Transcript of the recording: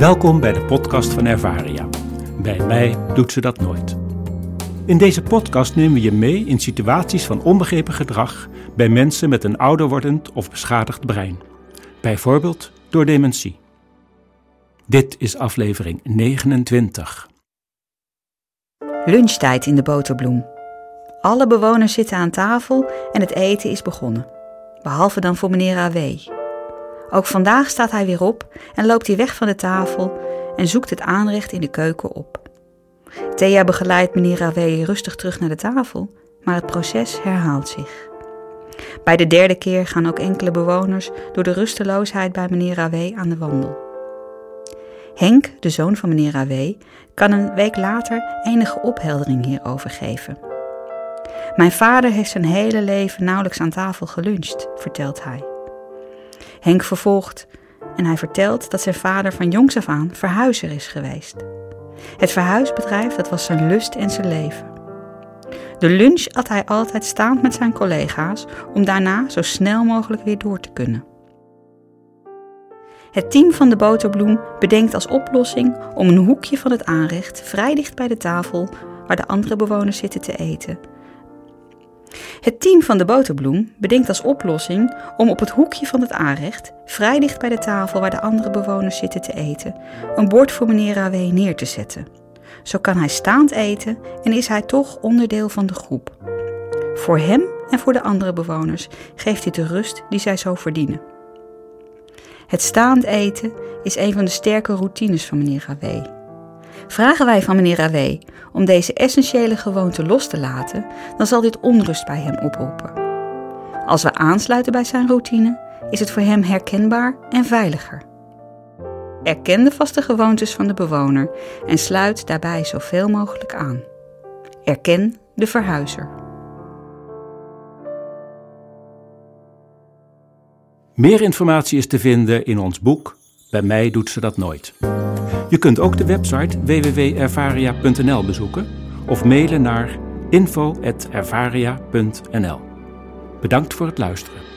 Welkom bij de podcast van Ervaria. Bij mij doet ze dat nooit. In deze podcast nemen we je mee in situaties van onbegrepen gedrag bij mensen met een ouder wordend of beschadigd brein. Bijvoorbeeld door dementie. Dit is aflevering 29. Lunchtijd in de boterbloem. Alle bewoners zitten aan tafel en het eten is begonnen. Behalve dan voor meneer A.W. Ook vandaag staat hij weer op en loopt hij weg van de tafel en zoekt het aanrecht in de keuken op. Thea begeleidt meneer A.W. rustig terug naar de tafel, maar het proces herhaalt zich. Bij de derde keer gaan ook enkele bewoners door de rusteloosheid bij meneer A.W. aan de wandel. Henk, de zoon van meneer A.W., kan een week later enige opheldering hierover geven. Mijn vader heeft zijn hele leven nauwelijks aan tafel geluncht, vertelt hij. Henk vervolgt en hij vertelt dat zijn vader van jongs af aan verhuizer is geweest. Het verhuisbedrijf dat was zijn lust en zijn leven. De lunch at hij altijd staand met zijn collega's om daarna zo snel mogelijk weer door te kunnen. Het team van de boterbloem bedenkt als oplossing om een hoekje van het aanrecht vrij dicht bij de tafel waar de andere bewoners zitten te eten het team van de boterbloem bedenkt als oplossing om op het hoekje van het aanrecht, vrij dicht bij de tafel waar de andere bewoners zitten te eten, een bord voor meneer A.W. neer te zetten. Zo kan hij staand eten en is hij toch onderdeel van de groep. Voor hem en voor de andere bewoners geeft hij de rust die zij zo verdienen. Het staand eten is een van de sterke routines van meneer A.W. Vragen wij van meneer A.W. om deze essentiële gewoonte los te laten, dan zal dit onrust bij hem oproepen. Als we aansluiten bij zijn routine, is het voor hem herkenbaar en veiliger. Erken de vaste gewoontes van de bewoner en sluit daarbij zoveel mogelijk aan. Erken de verhuizer. Meer informatie is te vinden in ons boek Bij mij doet ze dat nooit. Je kunt ook de website www.ervaria.nl bezoeken of mailen naar info.ervaria.nl. Bedankt voor het luisteren.